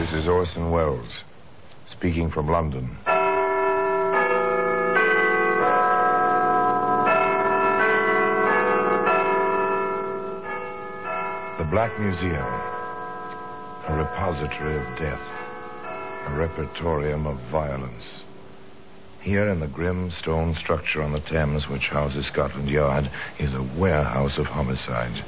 This is Orson Welles, speaking from London. The Black Museum, a repository of death, a repertorium of violence. Here in the grim stone structure on the Thames, which houses Scotland Yard, is a warehouse of homicide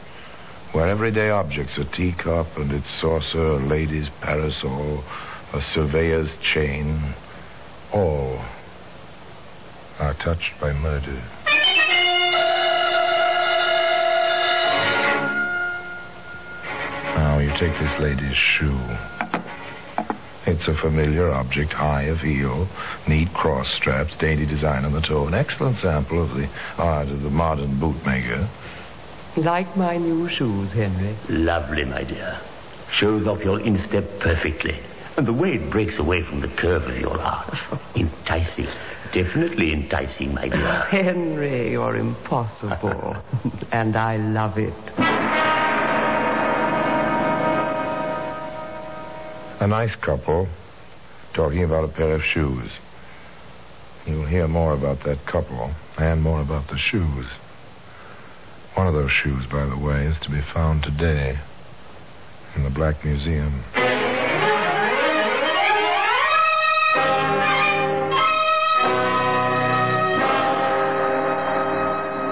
where everyday objects, a teacup and its saucer, a lady's parasol, a surveyor's chain, all are touched by murder. Now you take this lady's shoe. It's a familiar object, high of heel, neat cross straps, dainty design on the toe, an excellent sample of the art of the modern bootmaker. Like my new shoes, Henry. Lovely, my dear. Shows off your instep perfectly. And the way it breaks away from the curve of your arch. enticing. Definitely enticing, my dear. Henry, you're impossible. and I love it. A nice couple talking about a pair of shoes. You'll hear more about that couple and more about the shoes. One of those shoes, by the way, is to be found today in the Black Museum.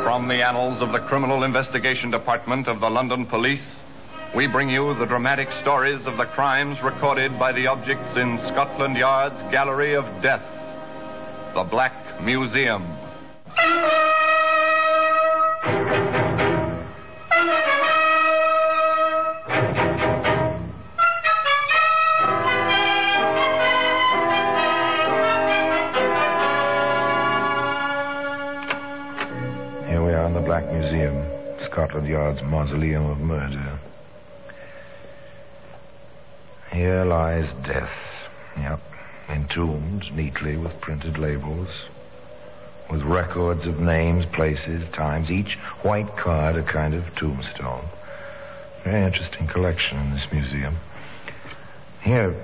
From the annals of the Criminal Investigation Department of the London Police, we bring you the dramatic stories of the crimes recorded by the objects in Scotland Yard's Gallery of Death, the Black Museum. Scotland Yard's mausoleum of murder. Here lies death. Yep. Entombed neatly with printed labels. With records of names, places, times, each white card a kind of tombstone. Very interesting collection in this museum. Here,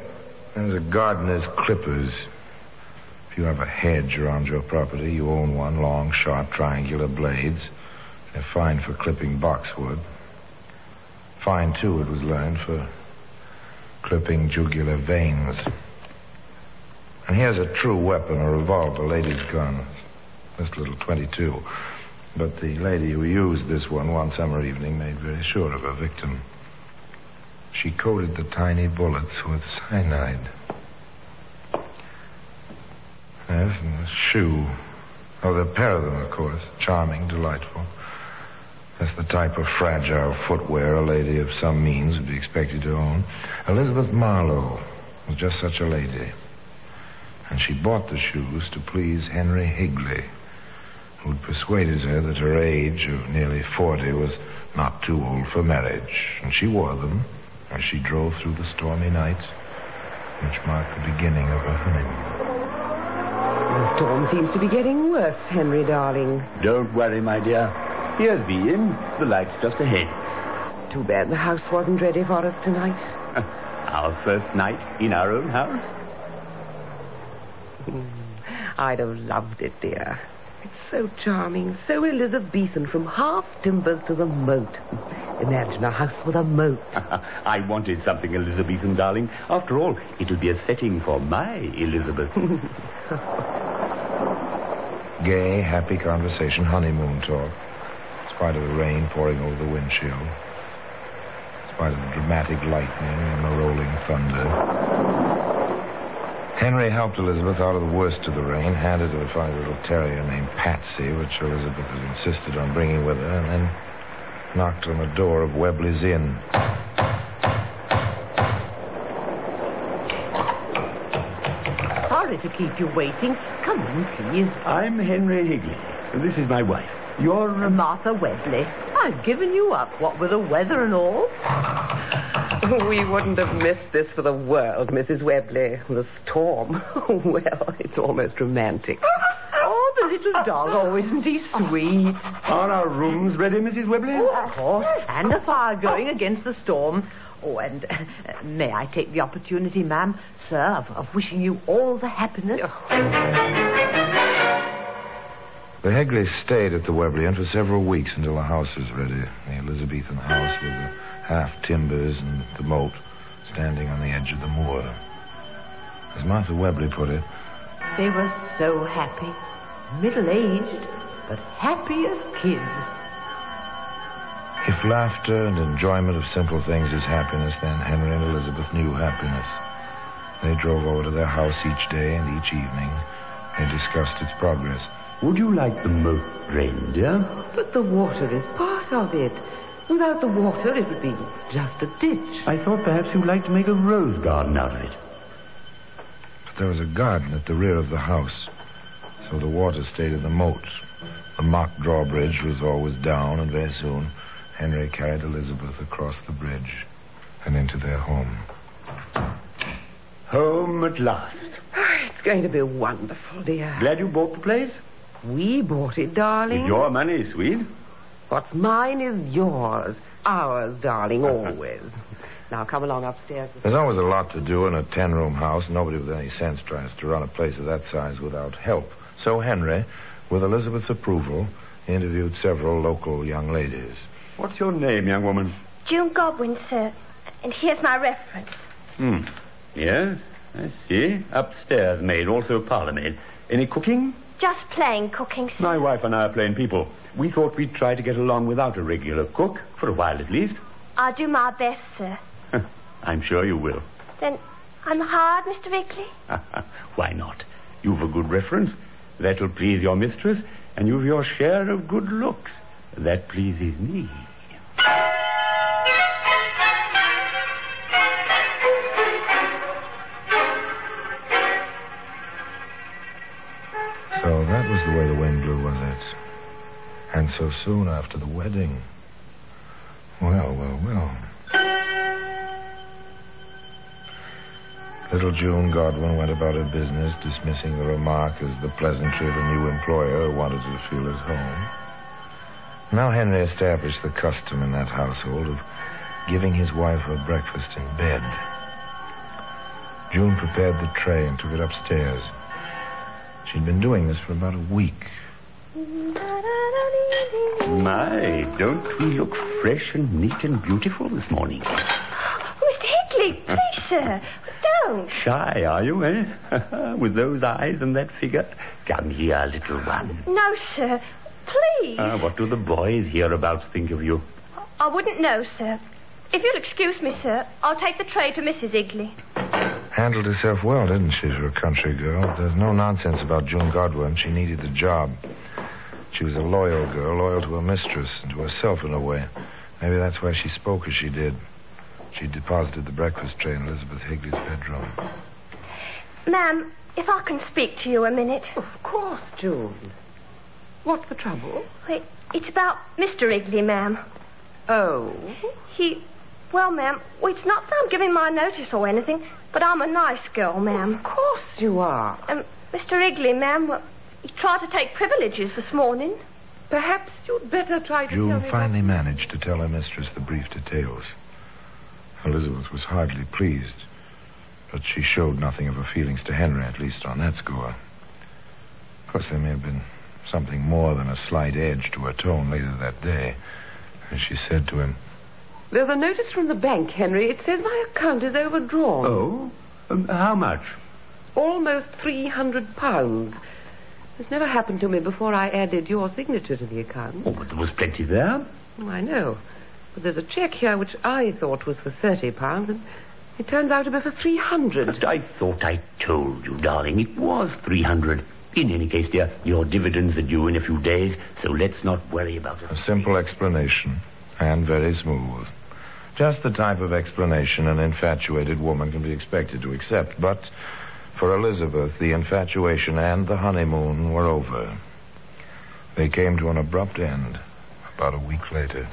there's a gardener's clippers. If you have a hedge around your property, you own one, long, sharp, triangular blades. They're fine for clipping boxwood. Fine, too, it was learned, for clipping jugular veins. And here's a true weapon, a revolver, lady's gun. This little 22. But the lady who used this one one summer evening made very sure of her victim. She coated the tiny bullets with cyanide. Yes, and the shoe. Oh, the pair of them, of course. Charming, delightful. That's the type of fragile footwear a lady of some means would be expected to own. Elizabeth Marlowe was just such a lady. And she bought the shoes to please Henry Higley, who'd persuaded her that her age of nearly 40 was not too old for marriage. And she wore them as she drove through the stormy night, which marked the beginning of her honeymoon. The storm seems to be getting worse, Henry, darling. Don't worry, my dear. Here's the inn. The light's just ahead. Too bad the house wasn't ready for us tonight. Our first night in our own house. Hmm, I'd have loved it, dear. It's so charming, so Elizabethan, from half timbers to the moat. Imagine a house with a moat. I wanted something Elizabethan, darling. After all, it'll be a setting for my Elizabeth. Gay, happy conversation, honeymoon talk. In spite of the rain pouring over the windshield. In spite of the dramatic lightning and the rolling thunder. Henry helped Elizabeth out of the worst of the rain, handed her a funny little terrier named Patsy, which Elizabeth had insisted on bringing with her, and then knocked on the door of Webley's Inn. Sorry to keep you waiting. Come in, please. I'm Henry Higley. and This is my wife. You're Martha Webley. I've given you up, what with the weather and all. We wouldn't have missed this for the world, Mrs. Webley. The storm. well, it's almost romantic. Oh, the little dog. Oh, isn't he sweet? Are our rooms ready, Mrs. Webley? Of course. And a fire going against the storm. Oh, and uh, may I take the opportunity, ma'am, sir, of, of wishing you all the happiness? The Higleys stayed at the Webley Inn for several weeks until the house was ready. The Elizabethan house with the half timbers and the moat standing on the edge of the moor. As Martha Webley put it, They were so happy. Middle aged, but happy as kids. if laughter and enjoyment of simple things is happiness, then Henry and Elizabeth knew happiness. They drove over to their house each day and each evening. They discussed its progress. Would you like the moat drained, dear? But the water is part of it. Without the water, it would be just a ditch. I thought perhaps you'd like to make a rose garden out of it. But there was a garden at the rear of the house, so the water stayed in the moat. The mock drawbridge was always down, and very soon Henry carried Elizabeth across the bridge and into their home. Home at last. Ah, it's going to be wonderful, dear. Glad you bought the place? We bought it, darling. With your money, sweet. What's mine is yours. Ours, darling, always. now come along upstairs. There's always a lot to do in a ten room house. Nobody with any sense tries to run a place of that size without help. So Henry, with Elizabeth's approval, interviewed several local young ladies. What's your name, young woman? June Godwin, sir. And here's my reference. Hmm. Yes, I see. Upstairs maid, also parlour maid. Any cooking? Just plain cooking, sir. My wife and I are plain people. We thought we'd try to get along without a regular cook, for a while at least. I'll do my best, sir. I'm sure you will. Then I'm hard, Mr. Higley? Why not? You've a good reference. That'll please your mistress, and you've your share of good looks. That pleases me. Was the way the wind blew, was it? And so soon after the wedding. Well, well, well. Little June Godwin went about her business, dismissing the remark as the pleasantry of a new employer who wanted to feel at home. Now Henry established the custom in that household of giving his wife her breakfast in bed. June prepared the tray and took it upstairs. She'd been doing this for about a week. My, don't we look fresh and neat and beautiful this morning? Mr. Higley, please, sir. Don't. Shy, are you, eh? With those eyes and that figure? Come here, little one. No, sir. Please. Ah, what do the boys hereabouts think of you? I wouldn't know, sir. If you'll excuse me, sir, I'll take the tray to Mrs. Igley. Handled herself well, didn't she, for a country girl? There's no nonsense about June Godwin. She needed the job. She was a loyal girl, loyal to her mistress and to herself in a way. Maybe that's why she spoke as she did. She deposited the breakfast tray in Elizabeth Higley's bedroom. Ma'am, if I can speak to you a minute. Of course, June. What's the trouble? Wait, it's about Mr. Igley, ma'am. Oh. He. Well, ma'am, well, it's not that I'm giving my notice or anything, but I'm a nice girl, ma'am. Of course you are. Um, Mr. Igley, ma'am, well, he tried to take privileges this morning. Perhaps you'd better try to tell June me finally managed to tell her mistress the brief details. Elizabeth was hardly pleased, but she showed nothing of her feelings to Henry, at least on that score. Of course, there may have been something more than a slight edge to her tone later that day, as she said to him, There's a notice from the bank, Henry. It says my account is overdrawn. Oh? Um, how much? Almost three hundred pounds. This never happened to me before I added your signature to the account. Oh, but there was plenty there. Oh, I know. But there's a cheque here which I thought was for thirty pounds, and it turns out to be for three hundred. But I thought I told you, darling. It was 300. In any case, dear, your dividends are due in a few days, so let's not worry about it. A simple explanation, and very smooth. Just the type of explanation an infatuated woman can be expected to accept. But for Elizabeth, the infatuation and the honeymoon were over. They came to an abrupt end about a week later.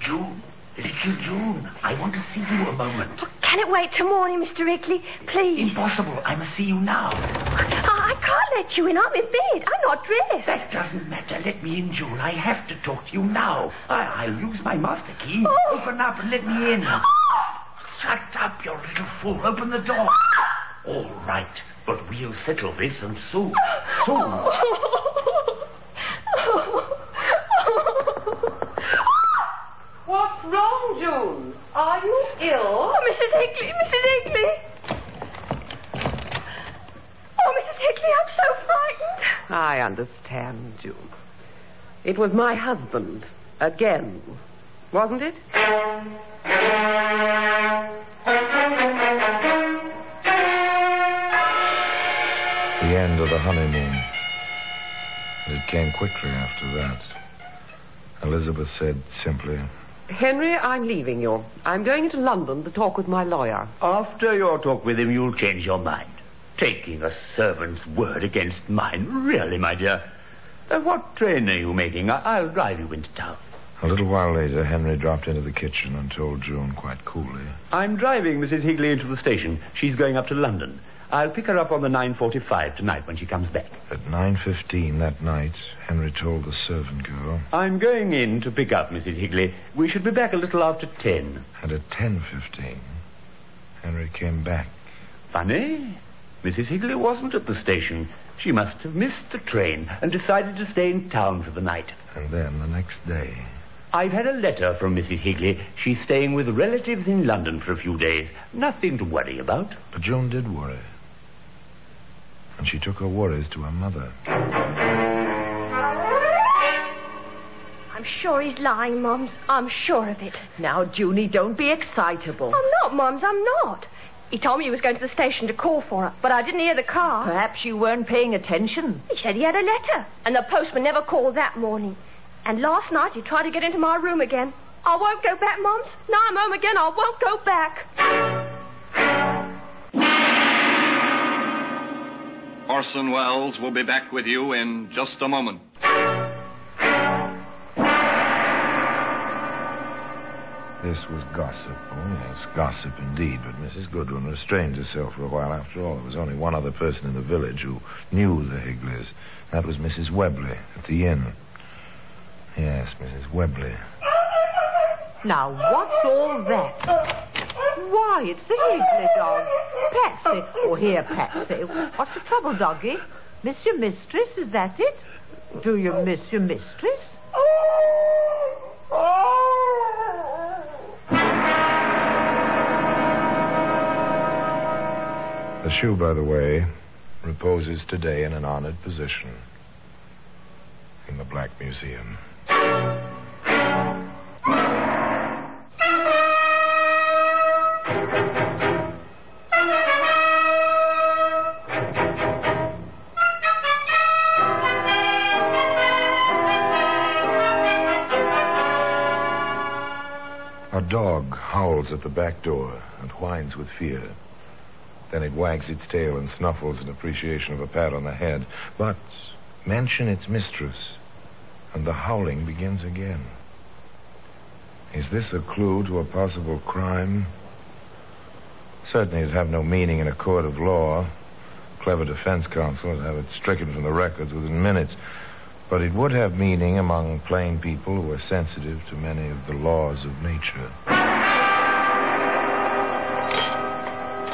June, little June, I want to see you a moment. Can it wait till morning, Mr. Igley? Please. Impossible. I must see you now. I, I can't let you in. I'm in bed. I'm not dressed. That doesn't matter. Let me in, June. I have to talk to you now. I- I'll use my master key. Oh. Open up and let me in. Oh. Shut up, you little fool. Open the door. All right, but we'll settle this and soon. Soon. What's wrong, June? Are you ill? Oh, Mrs. Higley, Mrs. Higley. Oh, Mrs. Higley, I'm so frightened. I understand, June. It was my husband. Again. Wasn't it? The end of the honeymoon. It came quickly after that. Elizabeth said simply, Henry, I'm leaving you. I'm going into London to talk with my lawyer. After your talk with him, you'll change your mind. Taking a servant's word against mine. Really, my dear. Uh, what train are you making? I- I'll drive you into town. A little while later, Henry dropped into the kitchen and told June quite coolly. I'm driving Mrs. Higley into the station. She's going up to London. I'll pick her up on the 9.45 tonight when she comes back. At 9.15 that night, Henry told the servant girl, I'm going in to pick up Mrs. Higley. We should be back a little after 10. and at 10.15, Henry came back. Funny. Mrs. Higley wasn't at the station. She must have missed the train and decided to stay in town for the night. And then the next day, I've had a letter from Mrs. Higley. She's staying with relatives in London for a few days. Nothing to worry about. but June did worry. And she took her worries to her mother. I'm sure he's lying, Mums. I'm sure of it. Now, Junie, don't be excitable. I'm not, Mums. I'm not. He told me he was going to the station to call for her, but I didn't hear the car. Perhaps you weren't paying attention. He said he had a letter, and the postman never called that morning. And last night he tried to get into my room again. I won't go back, Mums. Now I'm home again, I won't go back. Orson Welles will be back with you in just a moment. This was gossip. Oh, yes, gossip indeed. But Mrs. Godwin restrained herself for a while. After all, there was only one other person in the village who knew the Higleys. That was Mrs. Webley at the inn. Yes, Mrs. Webley. Now, what's all that? Why, it's the Higley dog. Patsy. Oh, here, Patsy. What's the trouble, doggy? Miss your mistress, is that it? Do you miss your mistress? The shoe, by the way, reposes today in an honored position in the Black Museum. At the back door and whines with fear. Then it wags its tail and snuffles in appreciation of a pat on the head. But mention its mistress, and the howling begins again. Is this a clue to a possible crime? Certainly it'd have no meaning in a court of law. Clever defense counsel would have it stricken from the records within minutes. But it would have meaning among plain people who are sensitive to many of the laws of nature.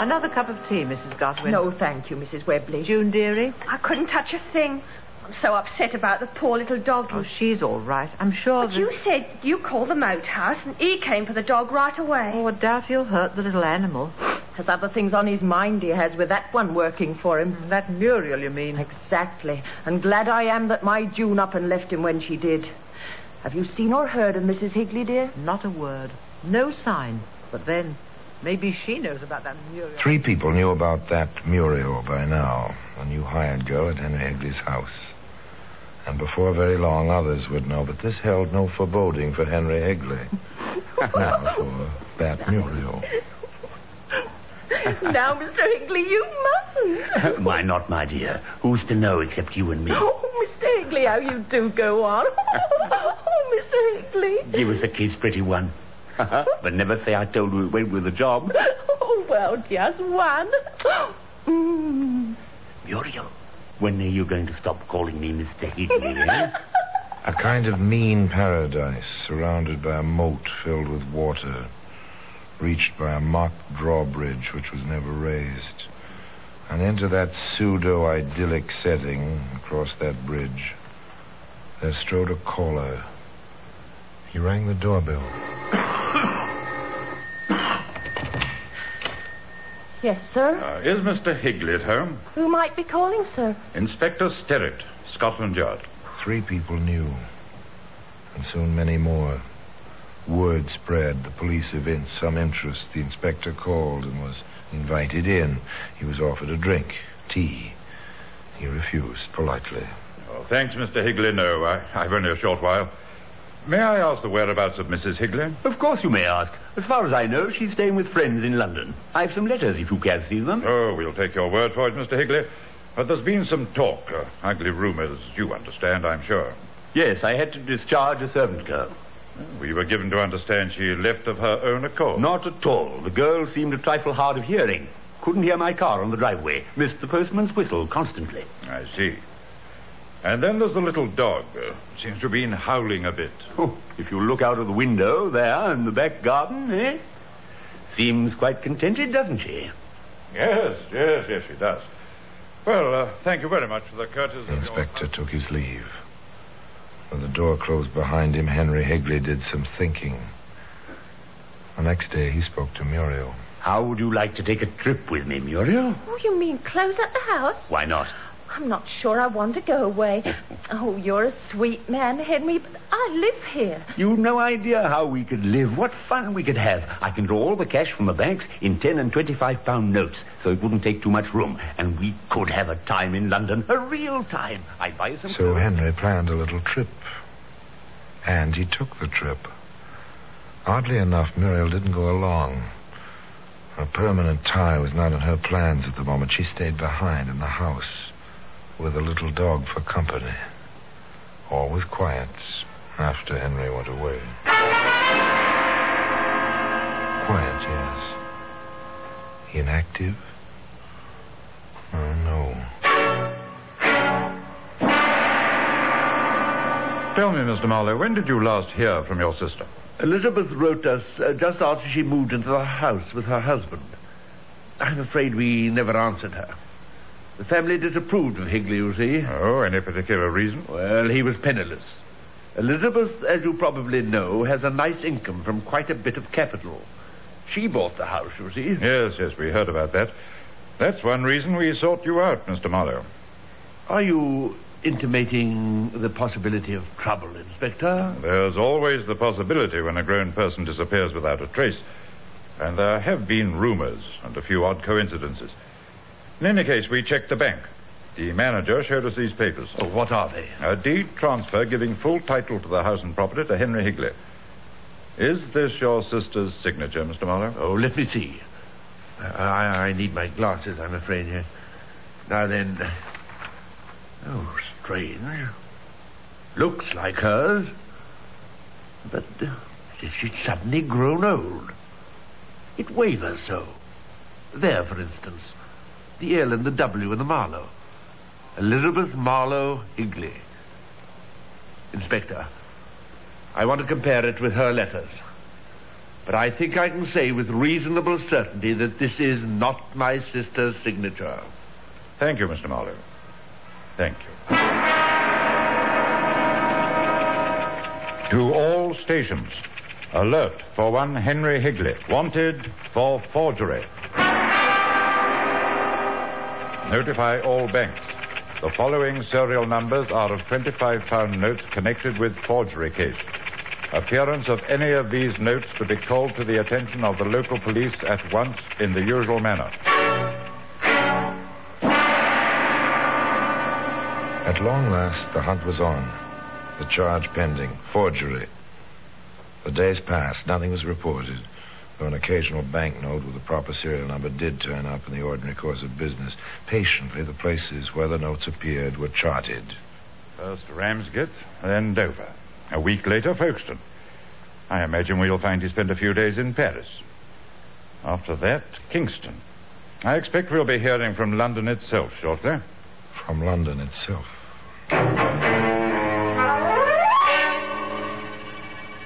Another cup of tea, Mrs. Godwin. No, thank you, Mrs. Webley. June, dearie? I couldn't touch a thing. I'm so upset about the poor little dog. Oh, she's all right. I'm sure but that... you said you called the moat house and he came for the dog right away. Oh, I doubt he'll hurt the little animal. Has other things on his mind he has with that one working for him. Mm, that Muriel, you mean? Exactly. And glad I am that my June up and left him when she did. Have you seen or heard of Mrs. Higley, dear? Not a word. No sign. But then, maybe she knows about that Muriel. Three people knew about that Muriel by now, a new hired girl at Henry Higley's house. And before very long, others would know, but this held no foreboding for Henry Higley. now for that Muriel. now, Mr. Higley, you mustn't. Why not, my dear? Who's to know except you and me? Oh, Mr. Higley, how you do go on. oh, Mr. Higley. Give us a kiss, pretty one. but never say I told you it went with the job. Oh, well, just one. Mm. Muriel, When are you going to stop calling me Mr. Higley, eh? A kind of mean paradise surrounded by a moat filled with water, reached by a mock drawbridge which was never raised. And into that pseudo idyllic setting, across that bridge, there strode a caller. He rang the doorbell. Yes, sir. Uh, is Mr. Higley at home? Who might be calling, sir? Inspector Sterrett, Scotland Yard. Three people knew, and soon many more. Word spread. The police evinced some interest. The inspector called and was invited in. He was offered a drink, tea. He refused politely. Oh, thanks, Mr. Higley. No, I, I've only a short while. May I ask the whereabouts of Mrs. Higley? Of course you may ask. As far as I know, she's staying with friends in London. I've some letters if you care to see them. Oh, we'll take your word for it, Mr. Higley. But there's been some talk, uh, ugly rumors, you understand, I'm sure. Yes, I had to discharge a servant girl. We were given to understand she left of her own accord. Not at all. The girl seemed a trifle hard of hearing. Couldn't hear my car on the driveway. Missed the postman's whistle constantly. I see. And then there's the little dog. Uh, seems to have been howling a bit. Oh, if you look out of the window there in the back garden, eh? Seems quite contented, doesn't she? Yes, yes, yes, she does. Well, uh, thank you very much for the courtesy The of your... inspector took his leave. When the door closed behind him, Henry Higley did some thinking. The next day, he spoke to Muriel. How would you like to take a trip with me, Muriel? Oh, you mean close up the house? Why not? I'm not sure I want to go away. Oh, you're a sweet man, Henry, but I live here. You've no idea how we could live, what fun we could have. I can draw all the cash from the banks in 10 and 25 pound notes, so it wouldn't take too much room. And we could have a time in London, a real time. I'd buy you some So clothes. Henry planned a little trip. And he took the trip. Oddly enough, Muriel didn't go along. A permanent tie was not in her plans at the moment. She stayed behind in the house with a little dog for company. All was quiet after Henry went away. Quiet, yes. Inactive? Oh, no. Tell me, Mr. Marlowe, when did you last hear from your sister? Elizabeth wrote us uh, just after she moved into the house with her husband. I'm afraid we never answered her. The family disapproved of Higley, you see. Oh, any particular reason? Well, he was penniless. Elizabeth, as you probably know, has a nice income from quite a bit of capital. She bought the house, you see. Yes, yes, we heard about that. That's one reason we sought you out, Mr. Marlowe. Are you intimating the possibility of trouble, Inspector? There's always the possibility when a grown person disappears without a trace. And there have been rumors and a few odd coincidences. In any case, we checked the bank. The manager showed us these papers. Oh, what are they? A deed transfer giving full title to the house and property to Henry Higley. Is this your sister's signature, Mr. Marlowe? Oh, let me see. I, I need my glasses, I'm afraid. Here. Now then. Oh, strange. Looks like hers. But uh, has she suddenly grown old? It wavers so. There, for instance. The L and the W and the Marlowe. Elizabeth Marlowe Higley. Inspector, I want to compare it with her letters. But I think I can say with reasonable certainty that this is not my sister's signature. Thank you, Mr. Marlowe. Thank you. To all stations, alert for one Henry Higley, wanted for forgery. Notify all banks. The following serial numbers are of 25 pound notes connected with forgery case. Appearance of any of these notes to be called to the attention of the local police at once in the usual manner. At long last, the hunt was on. The charge pending forgery. The days passed. Nothing was reported, though an occasional banknote with a proper serial number did turn up in the ordinary course of business. Patiently, the places where the notes appeared were charted. First Ramsgate, then Dover. A week later, Folkestone. I imagine we'll find he spent a few days in Paris. After that, Kingston. I expect we'll be hearing from London itself shortly. from London itself.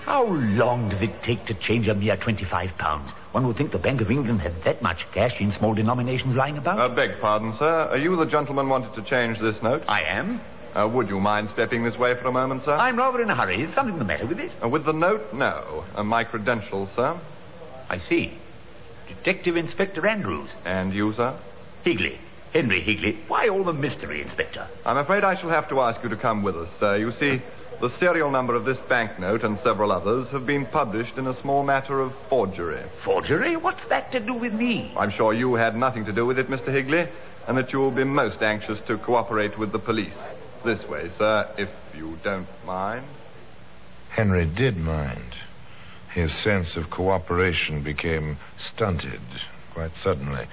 How long does it take to change a mere 25 pounds? One would think the Bank of England had that much cash in small denominations lying about. Uh, beg pardon, sir. Are you the gentleman wanted to change this note? I am. Uh, would you mind stepping this way for a moment, sir? I'm rather in a hurry. Is something the matter with it? Uh, with the note, no. Uh, my credentials, sir. I see. Detective Inspector Andrews. And you, sir? Higley. Henry Higley. Why all the mystery, Inspector? I'm afraid I shall have to ask you to come with us, sir. You see, the serial number of this banknote and several others have been published in a small matter of forgery. Forgery? What's that to do with me? I'm sure you had nothing to do with it, Mr. Higley, and that you will be most anxious to cooperate with the police. This way, sir, if you don't mind. Henry did mind. His sense of cooperation became stunted quite suddenly.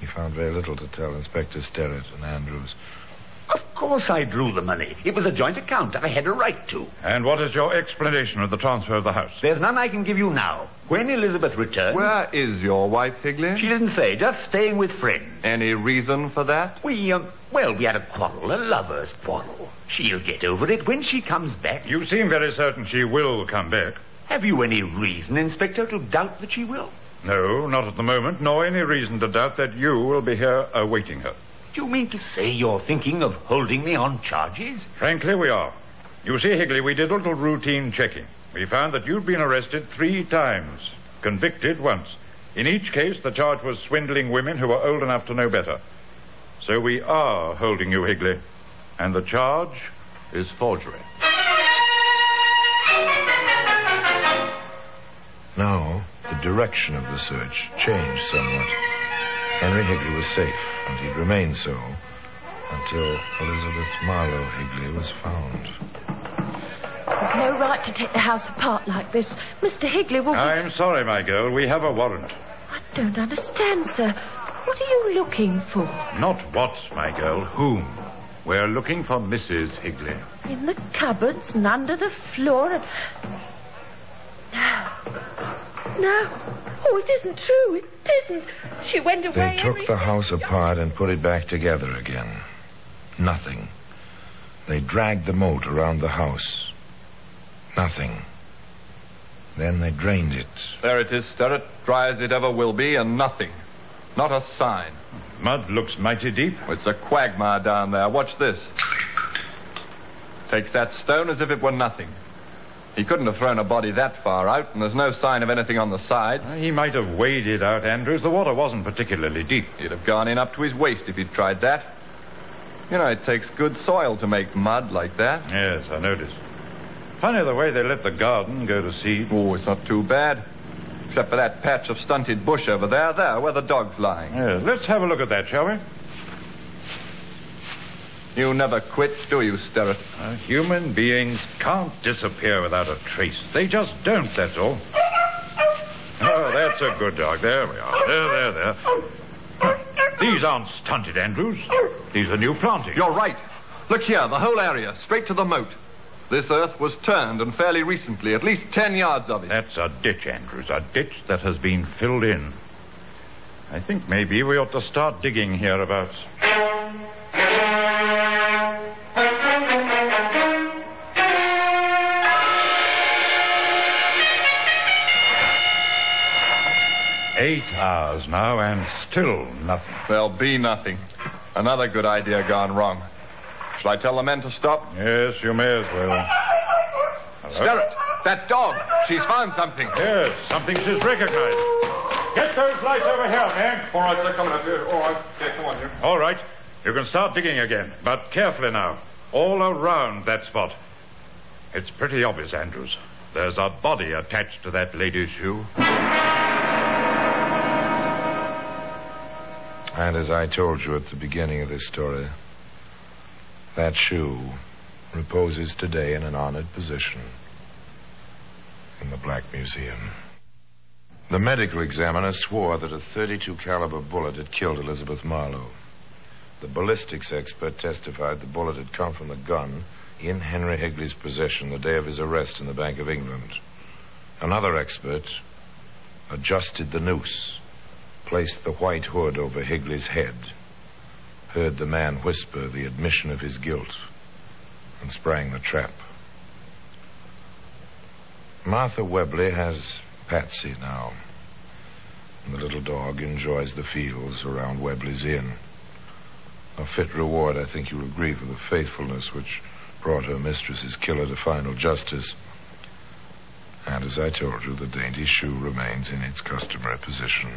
He found very little to tell Inspector Sterrett and Andrews. Of course I drew the money. It was a joint account. I had a right to. And what is your explanation of the transfer of the house? There's none I can give you now. When Elizabeth returned... Where is your wife, Higley? She didn't say. Just staying with friends. Any reason for that? We, um, well, we had a quarrel, a lover's quarrel. She'll get over it when she comes back. You seem very certain she will come back. Have you any reason, Inspector, to doubt that she will? No, not at the moment, nor any reason to doubt that you will be here awaiting her. Do you mean to say you're thinking of holding me on charges? Frankly, we are. You see, Higley, we did a little routine checking. We found that you'd been arrested three times, convicted once. In each case, the charge was swindling women who were old enough to know better. So we are holding you, Higley. And the charge is forgery. Now, the direction of the search changed somewhat. Henry Higley was safe, and he'd remain so until Elizabeth Marlowe Higley was found. You've no right to take the house apart like this. Mr. Higley will be... I'm sorry, my girl. We have a warrant. I don't understand, sir. What are you looking for? Not what, my girl, whom. We're looking for Mrs. Higley. In the cupboards and under the floor and... No. No. Oh, it isn't true. It isn't. She went away. They took Henry the house apart and put it back together again. Nothing. They dragged the moat around the house. Nothing. Then they drained it. There it is, Sterrett, dry as it ever will be, and nothing. Not a sign. Mud looks mighty deep. Oh, it's a quagmire down there. Watch this. Takes that stone as if it were nothing. He couldn't have thrown a body that far out, and there's no sign of anything on the sides. He might have waded out, Andrews. The water wasn't particularly deep. He'd have gone in up to his waist if he'd tried that. You know, it takes good soil to make mud like that. Yes, I noticed. Funny the way they let the garden go to seed. Oh, it's not too bad. Except for that patch of stunted bush over there, there, where the dog's lying. Yes, let's have a look at that, shall we? You never quit, do you, Sterrett? Uh, human beings can't disappear without a trace. They just don't, that's all. Oh, that's a good dog. There we are. There, there, there. These aren't stunted, Andrews. These are new plantings. You're right. Look here, the whole area, straight to the moat. This earth was turned, and fairly recently, at least ten yards of it. That's a ditch, Andrews. A ditch that has been filled in. I think maybe we ought to start digging hereabouts. Eight hours now, and still nothing. There'll be nothing. Another good idea gone wrong. Shall I tell the men to stop? Yes, you may as well. Hello? Sterrett, that dog. She's found something. Yes, something she's recognized. Get those lights over here, man. All right, they're coming up here. All right. Okay, come on here. All right. You can start digging again, but carefully now. All around that spot. It's pretty obvious, Andrews. There's a body attached to that lady's shoe. And as I told you at the beginning of this story, that shoe reposes today in an honored position in the Black Museum. The medical examiner swore that a 32 caliber bullet had killed Elizabeth Marlowe. The ballistics expert testified the bullet had come from the gun in Henry Higley's possession the day of his arrest in the Bank of England. Another expert adjusted the noose, placed the white hood over Higley's head, heard the man whisper the admission of his guilt and sprang the trap. Martha Webley has Patsy now. And the little dog enjoys the fields around Webley's Inn. A fit reward, I think you'll agree, for the faithfulness which brought her mistress's killer to final justice. And as I told you, the dainty shoe remains in its customary position.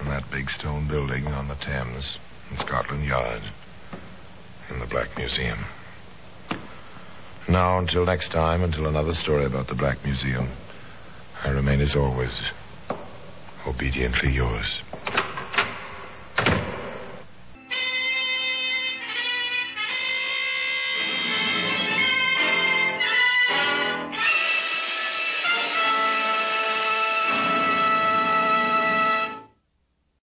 In that big stone building on the Thames in Scotland Yard in the Black Museum. Now, until next time, until another story about the Black Museum, I remain as always obediently yours.